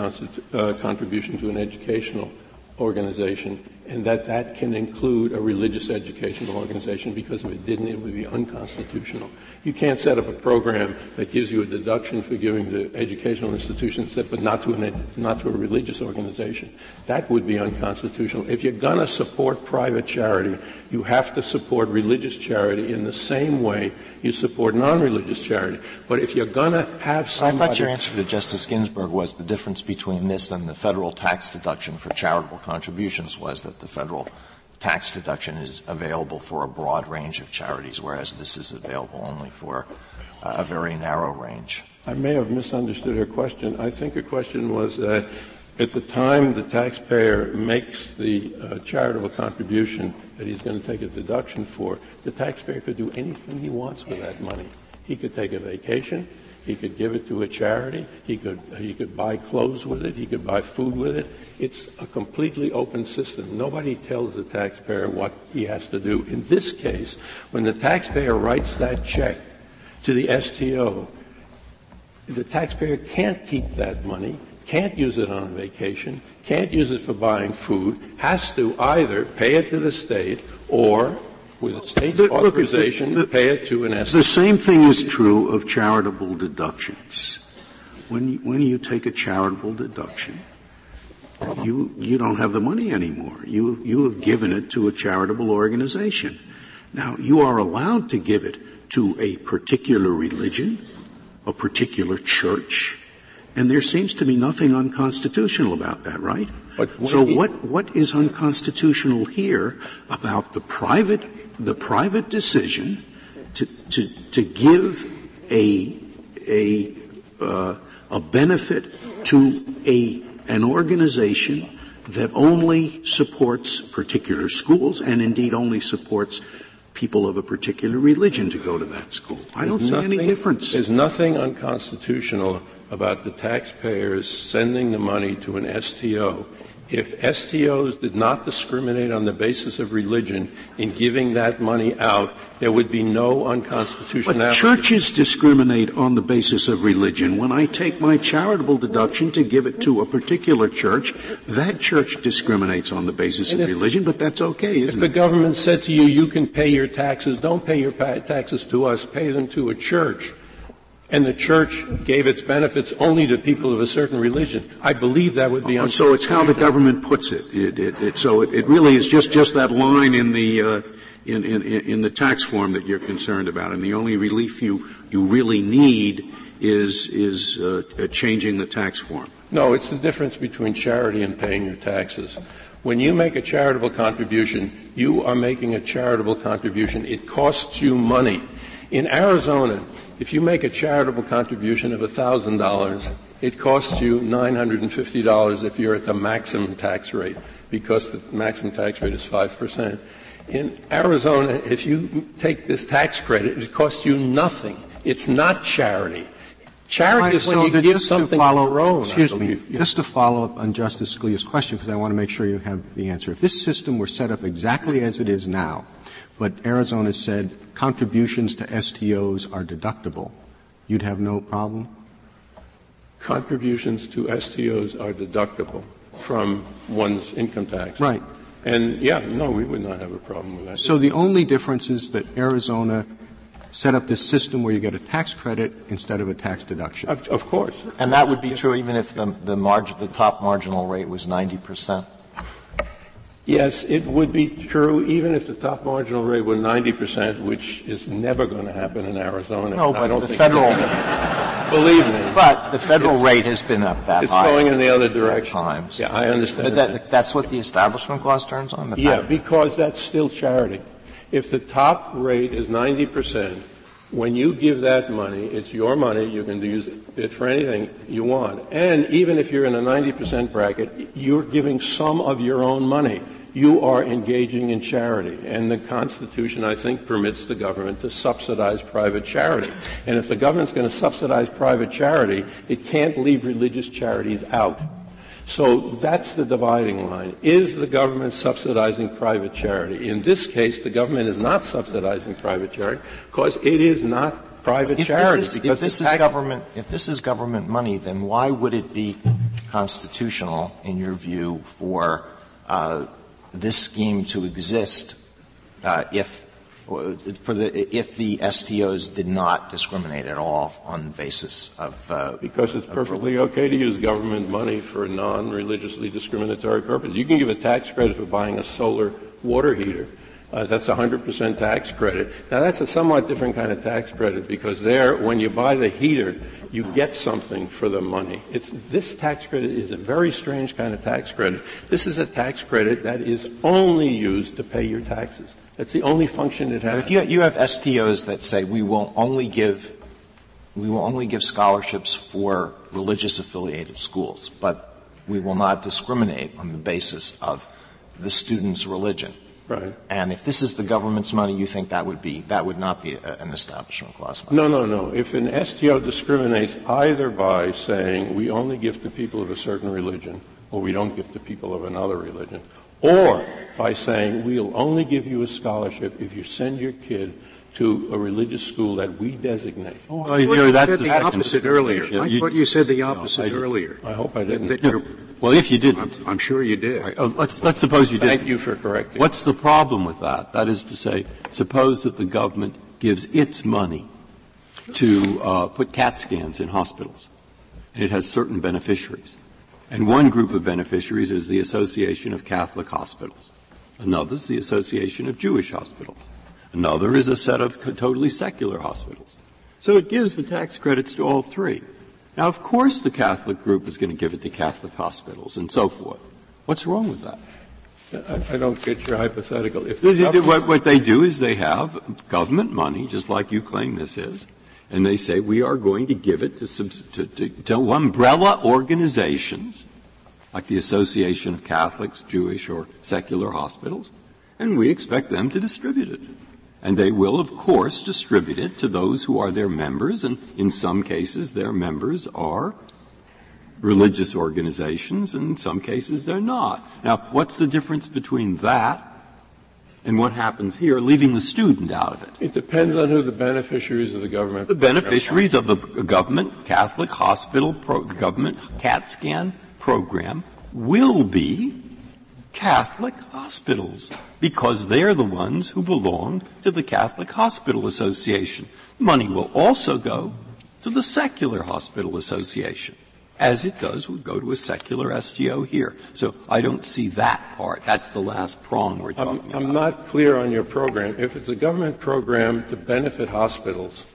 uh, contribution to an educational organization, and that that can include a religious educational organization, because if it didn't, it would be unconstitutional. You can't set up a program that gives you a deduction for giving to educational institutions, but not to, an, not to a religious organization. That would be unconstitutional. If you're going to support private charity, you have to support religious charity in the same way you support non-religious charity. But if you're going to have somebody... I thought your answer to Justice Ginsburg was the difference between this and the federal tax deduction for charitable contributions was that the federal tax deduction is available for a broad range of charities, whereas this is available only for a very narrow range. I may have misunderstood her question. I think her question was that at the time the taxpayer makes the uh, charitable contribution that he's going to take a deduction for, the taxpayer could do anything he wants with that money. He could take a vacation. He could give it to a charity. He could, he could buy clothes with it. He could buy food with it. It's a completely open system. Nobody tells the taxpayer what he has to do. In this case, when the taxpayer writes that check to the STO, the taxpayer can't keep that money, can't use it on vacation, can't use it for buying food, has to either pay it to the state or with the state's authorization, the, pay it to an. The same thing is true of charitable deductions. When you, when you take a charitable deduction, you, you don't have the money anymore. You, you have given it to a charitable organization. Now, you are allowed to give it to a particular religion, a particular church, and there seems to be nothing unconstitutional about that, right? so what, what is unconstitutional here about the private, the private decision to, to, to give a, a, uh, a benefit to a, an organization that only supports particular schools and indeed only supports people of a particular religion to go to that school. I don't see any difference. There's nothing unconstitutional about the taxpayers sending the money to an STO if STOs did not discriminate on the basis of religion in giving that money out, there would be no unconstitutionality. But churches discriminate on the basis of religion. When I take my charitable deduction to give it to a particular church, that church discriminates on the basis and of if, religion, but that's okay, isn't if it? If the government said to you, you can pay your taxes, don't pay your taxes to us, pay them to a church, and the church gave its benefits only to people of a certain religion. I believe that would be oh, So it's how the government puts it. it, it, it so it, really is just, just that line in the, uh, in, in, in the tax form that you're concerned about. And the only relief you, you really need is, is uh, changing the tax form. No, it's the difference between charity and paying your taxes. When you make a charitable contribution, you are making a charitable contribution. It costs you money. In Arizona, if you make a charitable contribution of $1,000, it costs you $950 if you're at the maximum tax rate, because the maximum tax rate is 5%. In Arizona, if you take this tax credit, it costs you nothing. It's not charity. Charity is when so you give something follow, your own. Excuse me. Just to follow up on Justice Scalia's question, because I want to make sure you have the answer. If this system were set up exactly as it is now, but Arizona said contributions to STOs are deductible, you'd have no problem? Contributions to STOs are deductible from one's income tax. Right. And, yeah, no, we would not have a problem with that. So the only difference is that Arizona set up this system where you get a tax credit instead of a tax deduction. Of, of course. And that would be true even if the, the margin, the top marginal rate was 90 percent? Yes, it would be true even if the top marginal rate were 90 percent, which is never going to happen in Arizona. No, I don't the think federal, Believe me. but the federal rate has been up that It's high. going in the other direction. Times. Yeah, I understand But that. that, that's what the Establishment Clause turns on? the Yeah, fact- because that's still charity. If the top rate is 90 percent, when you give that money, it's your money, you can use it for anything you want. And even if you're in a 90 percent bracket, you're giving some of your own money. You are engaging in charity. And the Constitution, I think, permits the government to subsidize private charity. And if the government's going to subsidize private charity, it can't leave religious charities out. So that's the dividing line. Is the government subsidizing private charity? In this case, the government is not subsidizing private charity because it is not private If charity. this is, because if this is government, if this is government money, then why would it be constitutional, in your view, for uh, this scheme to exist uh, if for the if the STOs did not discriminate at all on the basis of uh, Because it's perfectly okay to use government money for a non-religiously discriminatory purpose. You can give a tax credit for buying a solar water heater. Uh, that's a 100% tax credit. Now that's a somewhat different kind of tax credit because there, when you buy the heater, you get something for the money. It's, this tax credit is a very strange kind of tax credit. This is a tax credit that is only used to pay your taxes. That's the only function it has. But has. if you, you have STOs that say we will only give we will only give scholarships for religious affiliated schools, but we will not discriminate on the basis of the student's religion. Right. And if this is the government's money, you think that would be that would not be a, an establishment clause money. No, no, no. If an STO discriminates either by saying we only give to people of a certain religion or we don't give to people of another religion, or by saying we'll only give you a scholarship if you send your kid to a religious school that we designate. Oh, Well, I you thought know, you that's said the the opposite earlier. I you- thought you said the No, I opposite didn't. earlier. I hope I didn't. that you're- Well, if you didn't, I'm, I'm sure you did. let's, let's suppose you did. Thank you for correcting. What's the problem with that? That is to say, suppose that the government gives its money to uh, put CAT scans in hospitals, and it has certain beneficiaries. And one group of beneficiaries is the Association of Catholic Hospitals. Another is the Association of Jewish Hospitals. Another is a set of totally secular hospitals. So it gives the tax credits to all three. Now, of course, the Catholic group is going to give it to Catholic hospitals and so forth. What's wrong with that? I, don't get your hypothetical. If the What, what they do is they have government money, just like you claim this is, and they say we are going to give it to, subs- to, to, to umbrella organizations, like the Association of Catholics, Jewish, or secular hospitals, and we expect them to distribute it. And they will, of course, distribute it to those who are their members, and in some cases their members are religious organizations, and in some cases they're not. Now, what's the difference between that and what happens here, leaving the student out of it? It depends on who the beneficiaries of the government. The beneficiaries of the government Catholic hospital, pro, government CAT scan program will be Catholic hospitals because they're the ones who belong to the Catholic Hospital Association. Money will also go to the Secular Hospital Association, as it does would go to a secular STO here. So I don't see that part. That's the last prong we're talking I'm, about. I'm not clear on your program. If it's a government program to benefit hospitals,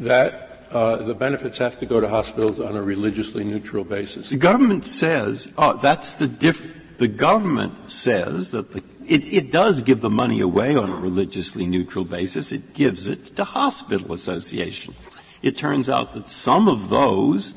that uh, the benefits have to go to hospitals on a religiously neutral basis. The government says, oh, that's the diff, the government says that the, it, it does give the money away on a religiously neutral basis. It gives it to hospital association. It turns out that some of those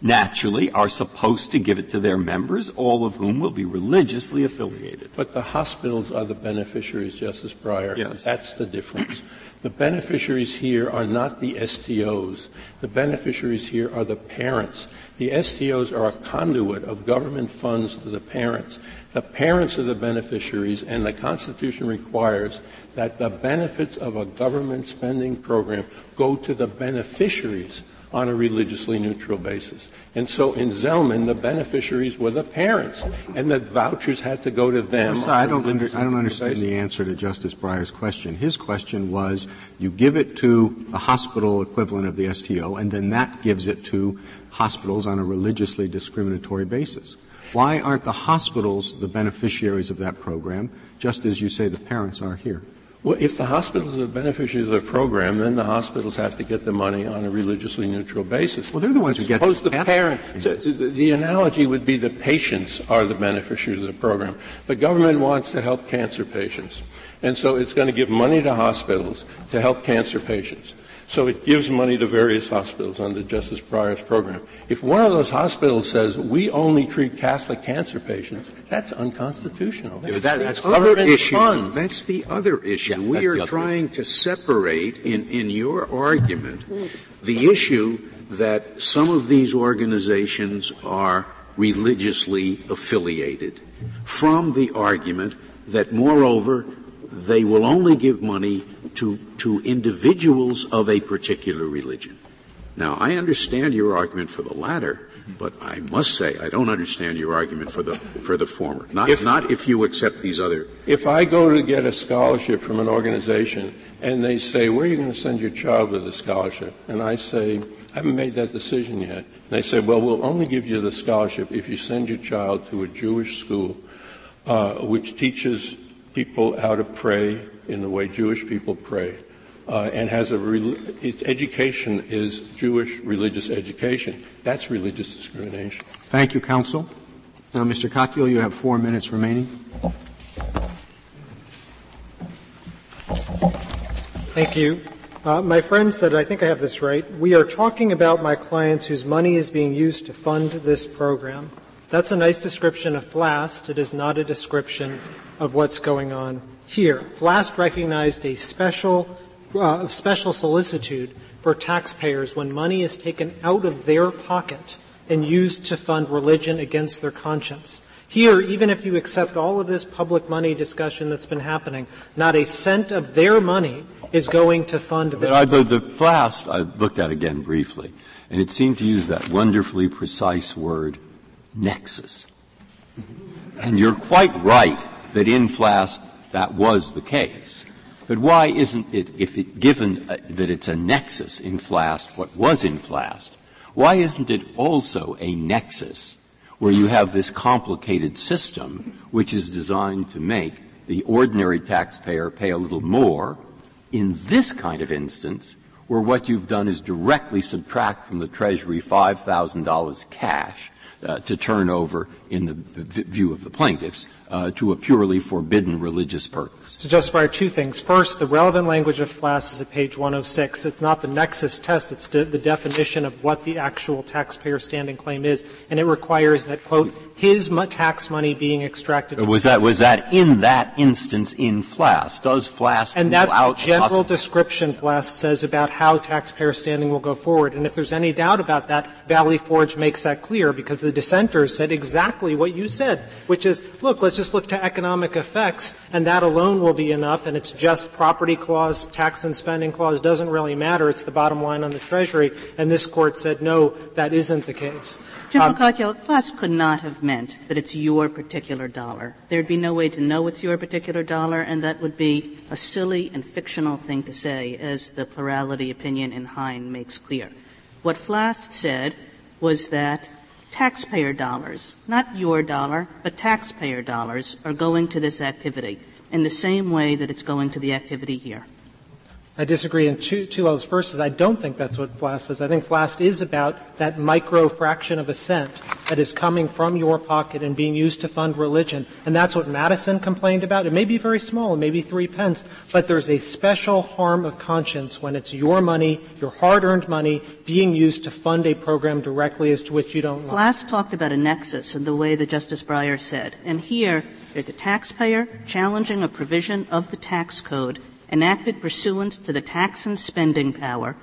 naturally are supposed to give it to their members, all of whom will be religiously affiliated. But the hospitals are the beneficiaries, Justice Breyer. Yes. That's the difference. The beneficiaries here are not the STOs. The beneficiaries here are the parents. The STOs are a conduit of government funds to the parents. The parents are the beneficiaries, and the Constitution requires that the benefits of a government spending program go to the beneficiaries on a religiously neutral basis. And so in Zelman, the beneficiaries were the parents, and the vouchers had to go to them. I don't, under, I don't understand the answer to Justice Breyer's question. His question was, you give it to a hospital equivalent of the STO, and then that gives it to hospitals on a religiously discriminatory basis. Why aren't the hospitals the beneficiaries of that program, just as you say the parents are here? Well, if the hospitals are the beneficiaries of the program, then the hospitals have to get the money on a religiously neutral basis. Well, they're the ones who get Suppose the parent, so the, the analogy would be the patients are the beneficiaries of the program. The government wants to help cancer patients. And so it's going to give money to hospitals to help cancer patients. So it gives money to various hospitals under Justice Breyer's program. If one of those hospitals says we only treat Catholic cancer patients, that's unconstitutional. That's that, that's the other issue. Funds. That's the other issue. Yeah, we are trying issue. to separate in, in your argument the issue that some of these organizations are religiously affiliated from the argument that moreover they will only give money to, to individuals of a particular religion. Now, I understand your argument for the latter, but I must say I don't understand your argument for the for the former. Not if, not if you accept these other. If I go to get a scholarship from an organization and they say, "Where are you going to send your child with the scholarship?" and I say, "I haven't made that decision yet," and they say, "Well, we'll only give you the scholarship if you send your child to a Jewish school, uh, which teaches people how to pray in the way Jewish people pray." Uh, and has a re- its education is Jewish religious education. That's religious discrimination. Thank you, counsel. Now, Mr. Katyal, you have four minutes remaining. Thank you. Uh, my friend said, I think I have this right. We are talking about my clients whose money is being used to fund this program. That's a nice description of FLAST. It is not a description of what's going on here. FLAST recognized a special uh, special solicitude for taxpayers when money is taken out of their pocket and used to fund religion against their conscience. Here, even if you accept all of this public money discussion that's been happening, not a cent of their money is going to fund this. But the, the FLAST I looked at again briefly, and it seemed to use that wonderfully precise word, nexus. And you're quite right that in FLAST that was the case. But why isn't it, if it, given uh, that it's a nexus in FLAST, what was in FLAST, why isn't it also a nexus where you have this complicated system which is designed to make the ordinary taxpayer pay a little more in this kind of instance where what you've done is directly subtract from the Treasury $5,000 cash uh, to turn over in the view of the plaintiffs uh, to a purely forbidden religious purpose. So, Justice Breyer, two things. First, the relevant language of FLAST is at page 106. It's not the nexus test, it's the definition of what the actual taxpayer standing claim is, and it requires that, quote, his tax money being extracted. Was that was that in that instance in FLAST? Does FLAST and that's the general description FLAST says about how taxpayer standing will go forward. And if there's any doubt about that, Valley Forge makes that clear because the dissenters said exactly what you said, which is, look, let's just look to economic effects, and that alone will be enough. And it's just property clause, tax and spending clause doesn't really matter. It's the bottom line on the Treasury. And this court said, no, that isn't the case. General Katyal, FLAST could not have meant that it's your particular dollar. There'd be no way to know it's your particular dollar, and that would be a silly and fictional thing to say, as the plurality opinion in Hein makes clear. What FLAST said was that taxpayer dollars, not your dollar, but taxpayer dollars, are going to this activity in the same way that it's going to the activity here. I disagree in two, two levels. First is I don't think that's what FLAST says. I think FLAST is about that micro fraction of a cent that is coming from your pocket and being used to fund religion. And that's what Madison complained about. It may be very small, it may be three pence, but there's a special harm of conscience when it's your money, your hard-earned money, being used to fund a program directly as to which you don't. FLAST talked about a nexus in the way that Justice Breyer said. And here, there's a taxpayer challenging a provision of the tax code enacted pursuant to the tax and spending power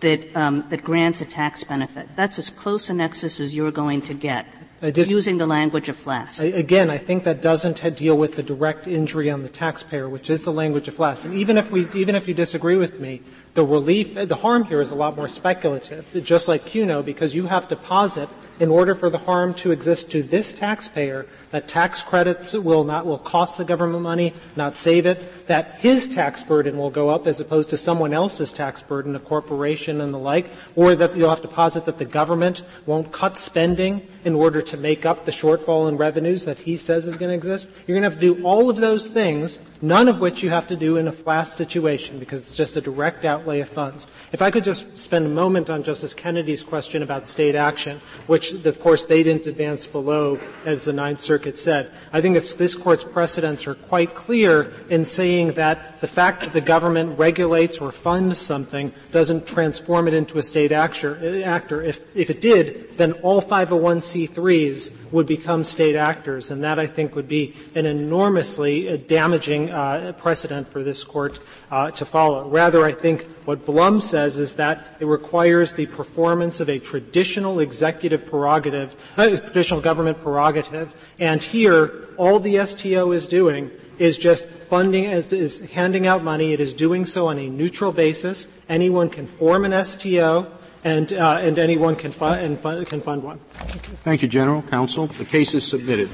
that, um, that grants a tax benefit. That's as close a nexus as you're going to get dis- using the language of FLAST. I, again, I think that doesn't deal with the direct injury on the taxpayer, which is the language of FLAST. And even if we, even if you disagree with me, the relief, the harm here is a lot more speculative, just like Cuno, because you have to posit in order for the harm to exist to this taxpayer, that tax credits will not will cost the government money, not save it, that his tax burden will go up as opposed to someone else's tax burden, a corporation and the like, or that you'll have to posit that the government won't cut spending in order to make up the shortfall in revenues that he says is going to exist. You're going to have to do all of those things, none of which you have to do in a FLAST situation because it's just a direct outlay of funds. If I could just spend a moment on Justice Kennedy's question about state action, which which, of course, they didn't advance below, as the Ninth Circuit said. I think this Court's precedents are quite clear in saying that the fact that the government regulates or funds something doesn't transform it into a state actor. If, it did, then all 501c3s would become state actors, and that, I think, would be an enormously damaging uh, precedent for this Court uh, to follow. Rather, I think what Blum says is that it requires the performance of a traditional executive prerogative, uh, traditional government prerogative, and here all the STO is doing is just funding, is, is handing out money. It is doing so on a neutral basis. Anyone can form an STO, and, uh, and anyone can, fu- and fund, can fund one. Thank you. Thank you, General. Counsel, the case is submitted.